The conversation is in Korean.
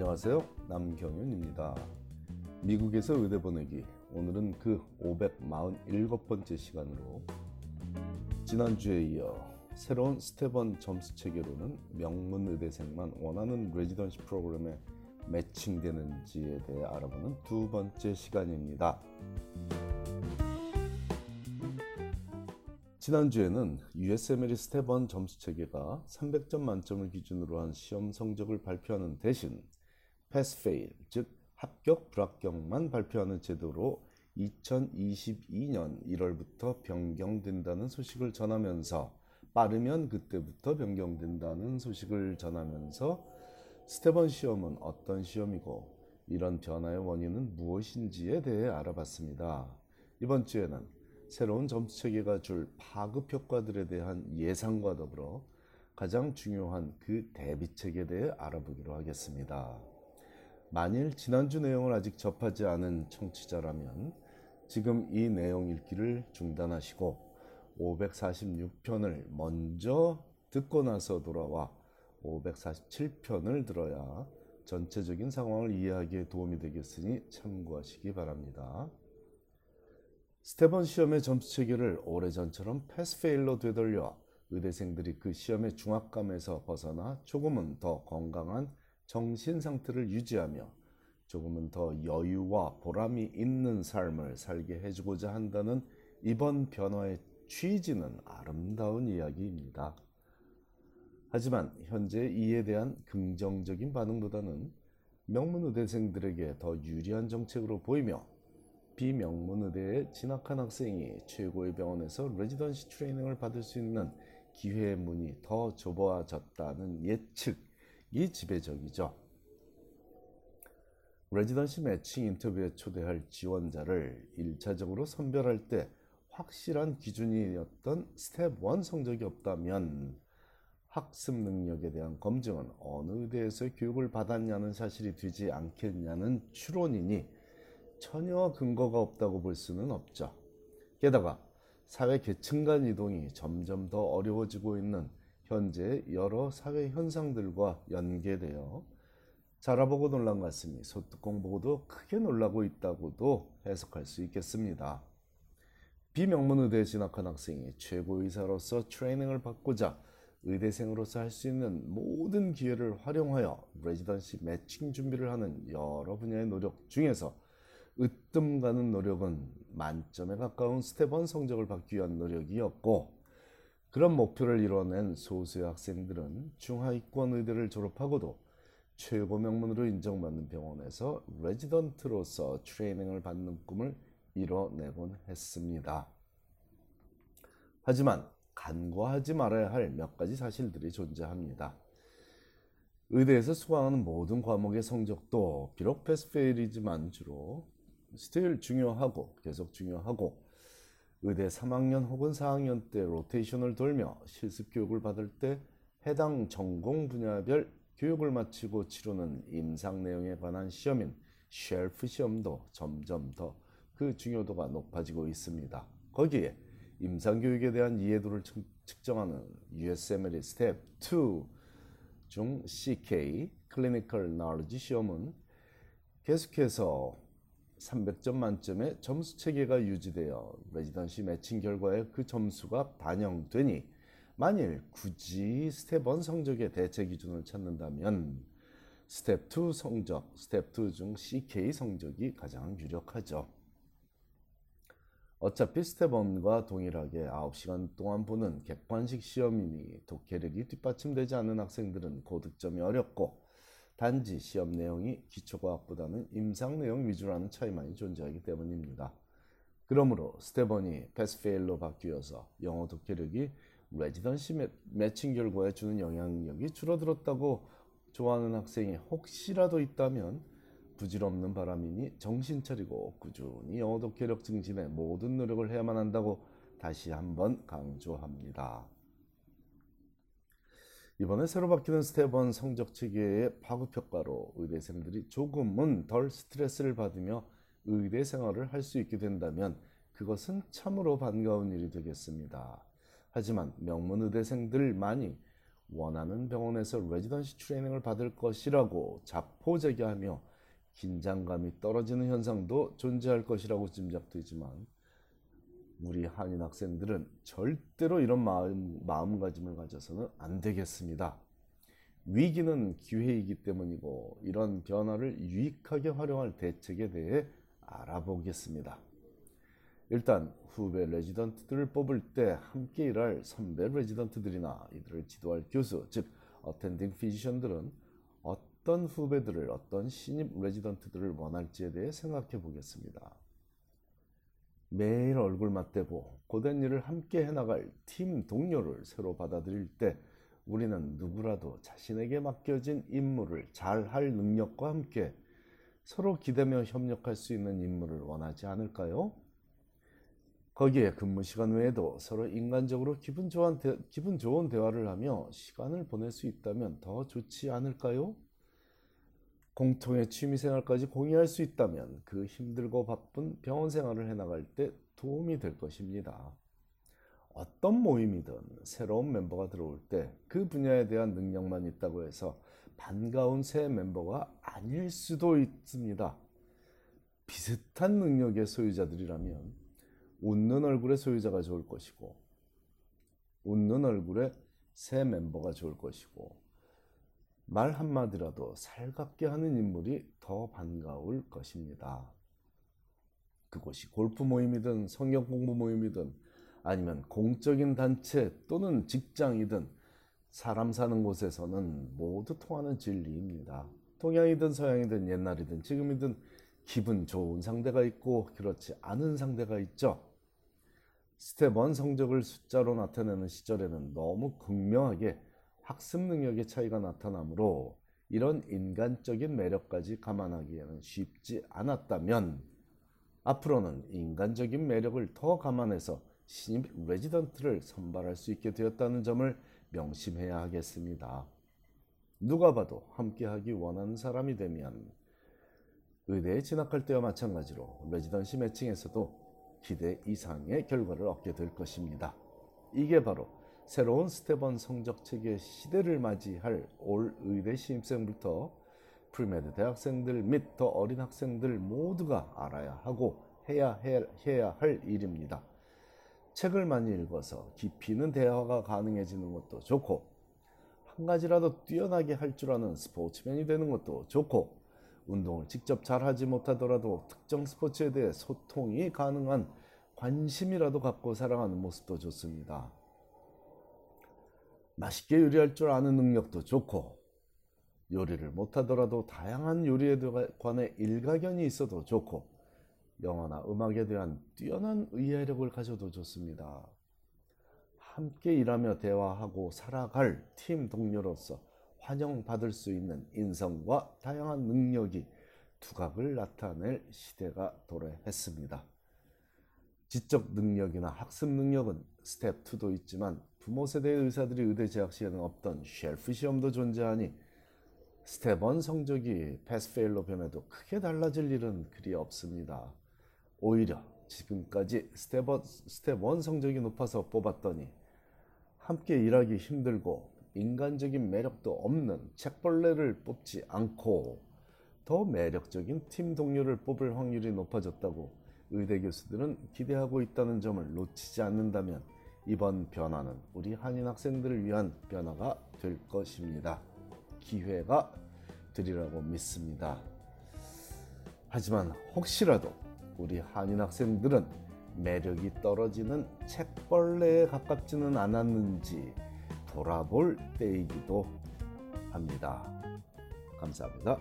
안녕하세요. 남경윤입니다. 미국에서 의대 보내기. 오늘은 그 547번째 시간으로 지난주에 이어 새로운 Step One 점수 체계로는 명문 의대생만 원하는 residency 프로그램에 매칭되는지에 대해 알아보는 두 번째 시간입니다. 지난주에는 USMLE Step One 점수 체계가 300점 만점을 기준으로 한 시험 성적을 발표하는 대신 패스 페일, 즉 합격 불합격만 발표하는 제도로 2022년 1월부터 변경된다는 소식을 전하면서 빠르면 그때부터 변경된다는 소식을 전하면서 스테번 시험은 어떤 시험이고 이런 변화의 원인은 무엇인지에 대해 알아봤습니다. 이번 주에는 새로운 점수 체계가 줄 파급 효과들에 대한 예상과 더불어 가장 중요한 그 대비책에 대해 알아보기로 하겠습니다. 만일 지난주 내용을 아직 접하지 않은 청취자라면 지금 이 내용 읽기를 중단하시고 546편을 먼저 듣고 나서 돌아와 547편을 들어야 전체적인 상황을 이해하기에 도움이 되겠으니 참고하시기 바랍니다. 스테번 시험의 점수 체계를 오래전처럼 패스페일로 되돌려 의대생들이 그 시험의 중압감에서 벗어나 조금은 더 건강한 정신 상태를 유지하며 조금은 더 여유와 보람이 있는 삶을 살게 해주고자 한다는 이번 변화의 취지는 아름다운 이야기입니다. 하지만 현재 이에 대한 긍정적인 반응보다는 명문의대생들에게 더 유리한 정책으로 보이며 비명문의대에 진학한 학생이 최고의 병원에서 레지던시 트레이닝을 받을 수 있는 기회의 문이 더 좁아졌다는 예측 이 지배적이죠. residency 매칭 인터뷰에 초대할 지원자를 1차적으로 선별할 때 확실한 기준이었던 스텝 1 성적이 없다면 학습 능력에 대한 검증은 어느 의대에서 교육을 받았냐는 사실이 되지 않겠냐는 추론이니 전혀 근거가 없다고 볼 수는 없죠. 게다가 사회 계층 간 이동이 점점 더 어려워지고 있는 현재 여러 사회 현상들과 연계되어 자라보고 놀란 가슴이 소뚜껑 보고도 크게 놀라고 있다고도 해석할 수 있겠습니다. 비명문 의대에 진학한 학생이 최고 의사로서 트레이닝을 받고자 의대생으로서 할 수 있는 모든 기회를 활용하여 레지던시 매칭 준비를 하는 여러 분야의 노력 중에서 으뜸 가는 노력은 만점에 가까운 스텝 1 성적을 받기 위한 노력이었고 그런 목표를 이뤄낸 소수의 학생들은 중하위권 의대를 졸업하고도 최고 명문으로 인정받는 병원에서 레지던트로서 트레이닝을 받는 꿈을 이뤄내곤 했습니다. 하지만 간과하지 말아야 할 몇 가지 사실들이 존재합니다. 의대에서 수강하는 모든 과목의 성적도 비록 pass fail이지만 주로 still 중요하고 계속 중요하고 의대 3학년 혹은 4학년 때 로테이션을 돌며 실습 교육을 받을 때 해당 전공 분야별 교육을 마치고 치르는 임상 내용에 관한 시험인 shelf 시험도 점점 더 그 중요도가 높아지고 있습니다. 거기에 임상 교육에 대한 이해도를 측정하는 USMLE Step 2 중 CK Clinical Knowledge 시험은 계속해서 300점 만점의 점수 체계가 유지되어 residency 매칭 결과에 그 점수가 반영되니 만일 굳이 스텝 1 성적의 대체 기준을 찾는다면 스텝 2 성적, 스텝 2 중 CK 성적이 가장 유력하죠. 어차피 스텝 1과 동일하게 9시간 동안 보는 객관식 시험이니 독해력이 뒷받침되지 않는 학생들은 고득점이 어렵고 단지 시험 내용이 기초과학보다는 임상 내용 위주라는 차이만이 존재하기 때문입니다. 그러므로 스텝 1이 pass fail로 바뀌어서 영어 독해력이 residency 매칭 결과에 주는 영향력이 줄어들었다고 좋아하는 학생이 혹시라도 있다면 부질없는 바람이니 정신 차리고 꾸준히 영어 독해력 증진에 모든 노력을 해야만 한다고 다시 한번 강조합니다. 이번에 새로 바뀌는 1 성적 체계의 파급 효과로 의대생들이 조금은 덜 스트레스를 받으며 의대 생활을 할 수 있게 된다면 그것은 참으로 반가운 일이 되겠습니다. 하지만 명문 의대생들만이 원하는 병원에서 레지던시 트레이닝을 받을 것이라고 자포자기하며 긴장감이 떨어지는 현상도 존재할 것이라고 짐작되지만 우리 한인 학생들은 절대로 이런 마음, 마음가짐을 가져서는 안 되겠습니다. 위기는 기회이기 때문이고 이런 변화를 유익하게 활용할 대책에 대해 알아보겠습니다. 일단 후배 레지던트들을 뽑을 때 함께 일할 선배 레지던트들이나 이들을 지도할 교수, 즉 어텐딩 피지션들은 어떤 후배들을 어떤 신입 레지던트들을 원할지에 대해 생각해 보겠습니다. 매일 얼굴 맞대고 고된 일을 함께 해나갈 팀 동료를 새로 받아들일 때 우리는 누구라도 자신에게 맡겨진 임무를 잘 할 능력과 함께 서로 기대며 협력할 수 있는 임무를 원하지 않을까요? 거기에 근무 시간 외에도 서로 인간적으로 기분 좋은, 대, 기분 좋은 대화를 하며 시간을 보낼 수 있다면 더 좋지 않을까요? 공통의 취미생활까지 공유할 수 있다면 그 힘들고 바쁜 병원 생활을 해나갈 때 도움이 될 것입니다. 어떤 모임이든 새로운 멤버가 들어올 때 그 분야에 대한 능력만 있다고 해서 반가운 새 멤버가 아닐 수도 있습니다. 비슷한 능력의 소유자들이라면 웃는 얼굴의 소유자가 좋을 것이고 웃는 얼굴의 새 멤버가 좋을 것이고 말 한마디라도 살갑게 하는 인물이 더 반가울 것입니다. 그곳이 골프 모임이든 성경 공부 모임이든 아니면 공적인 단체 또는 직장이든 사람 사는 곳에서는 모두 통하는 진리입니다. 동양이든 서양이든 옛날이든 지금이든 기분 좋은 상대가 있고 그렇지 않은 상대가 있죠. 1 성적을 숫자로 나타내는 시절에는 너무 극명하게 학습 능력의 차이가 나타나므로 이런 인간적인 매력까지 감안하기에는 쉽지 않았다면 앞으로는 인간적인 매력을 더 감안해서 신입 레지던트를 선발할 수 있게 되었다는 점을 명심해야 하겠습니다. 누가 봐도 함께하기 원하는 사람이 되면 의대에 진학할 때와 마찬가지로 레지던시 매칭에서도 기대 이상의 결과를 얻게 될 것입니다. 이게 바로 새로운 Step One 성적 체계 시대를 맞이할 올 의대 신입생부터 premed 대학생들 및 더 어린 학생들 모두가 알아야 하고 해야, 해, 해야 할 일입니다. 책을 많이 읽어서 깊이 있는 대화가 가능해지는 것도 좋고 한 가지라도 뛰어나게 할 줄 아는 스포츠맨이 되는 것도 좋고 운동을 직접 잘 하지 못하더라도 특정 스포츠에 대해 소통이 가능한 관심이라도 갖고 살아가는 모습도 좋습니다. 맛있게 요리할 줄 아는 능력도 좋고 요리를 못하더라도 다양한 요리에 관해 일가견이 있어도 좋고 영화나 음악에 대한 뛰어난 이해력을 가져도 좋습니다. 함께 일하며 대화하고 살아갈 팀 동료로서 환영받을 수 있는 인성과 다양한 능력이 두각을 나타낼 시대가 도래했습니다. 지적 능력이나 학습 능력은 스텝 2도 있지만 부모 세대의 의사들이 의대 재학 시에는 없던 shelf 시험도 존재하니 스텝 1 성적이 pass fail로 변해도 크게 달라질 일은 그리 없습니다. 오히려 지금까지 스텝 1, 스텝 1 성적이 높아서 뽑았더니 함께 일하기 힘들고 인간적인 매력도 없는 책벌레를 뽑지 않고 더 매력적인 팀 동료를 뽑을 확률이 높아졌다고 의대 교수들은 기대하고 있다는 점을 놓치지 않는다면 이번 변화는 우리 한인 학생들을 위한 변화가 될 것입니다. 기회가 되리라고 믿습니다. 하지만 혹시라도 우리 한인 학생들은 매력이 떨어지는 책벌레에 가깝지는 않았는지 돌아볼 때이기도 합니다. 감사합니다.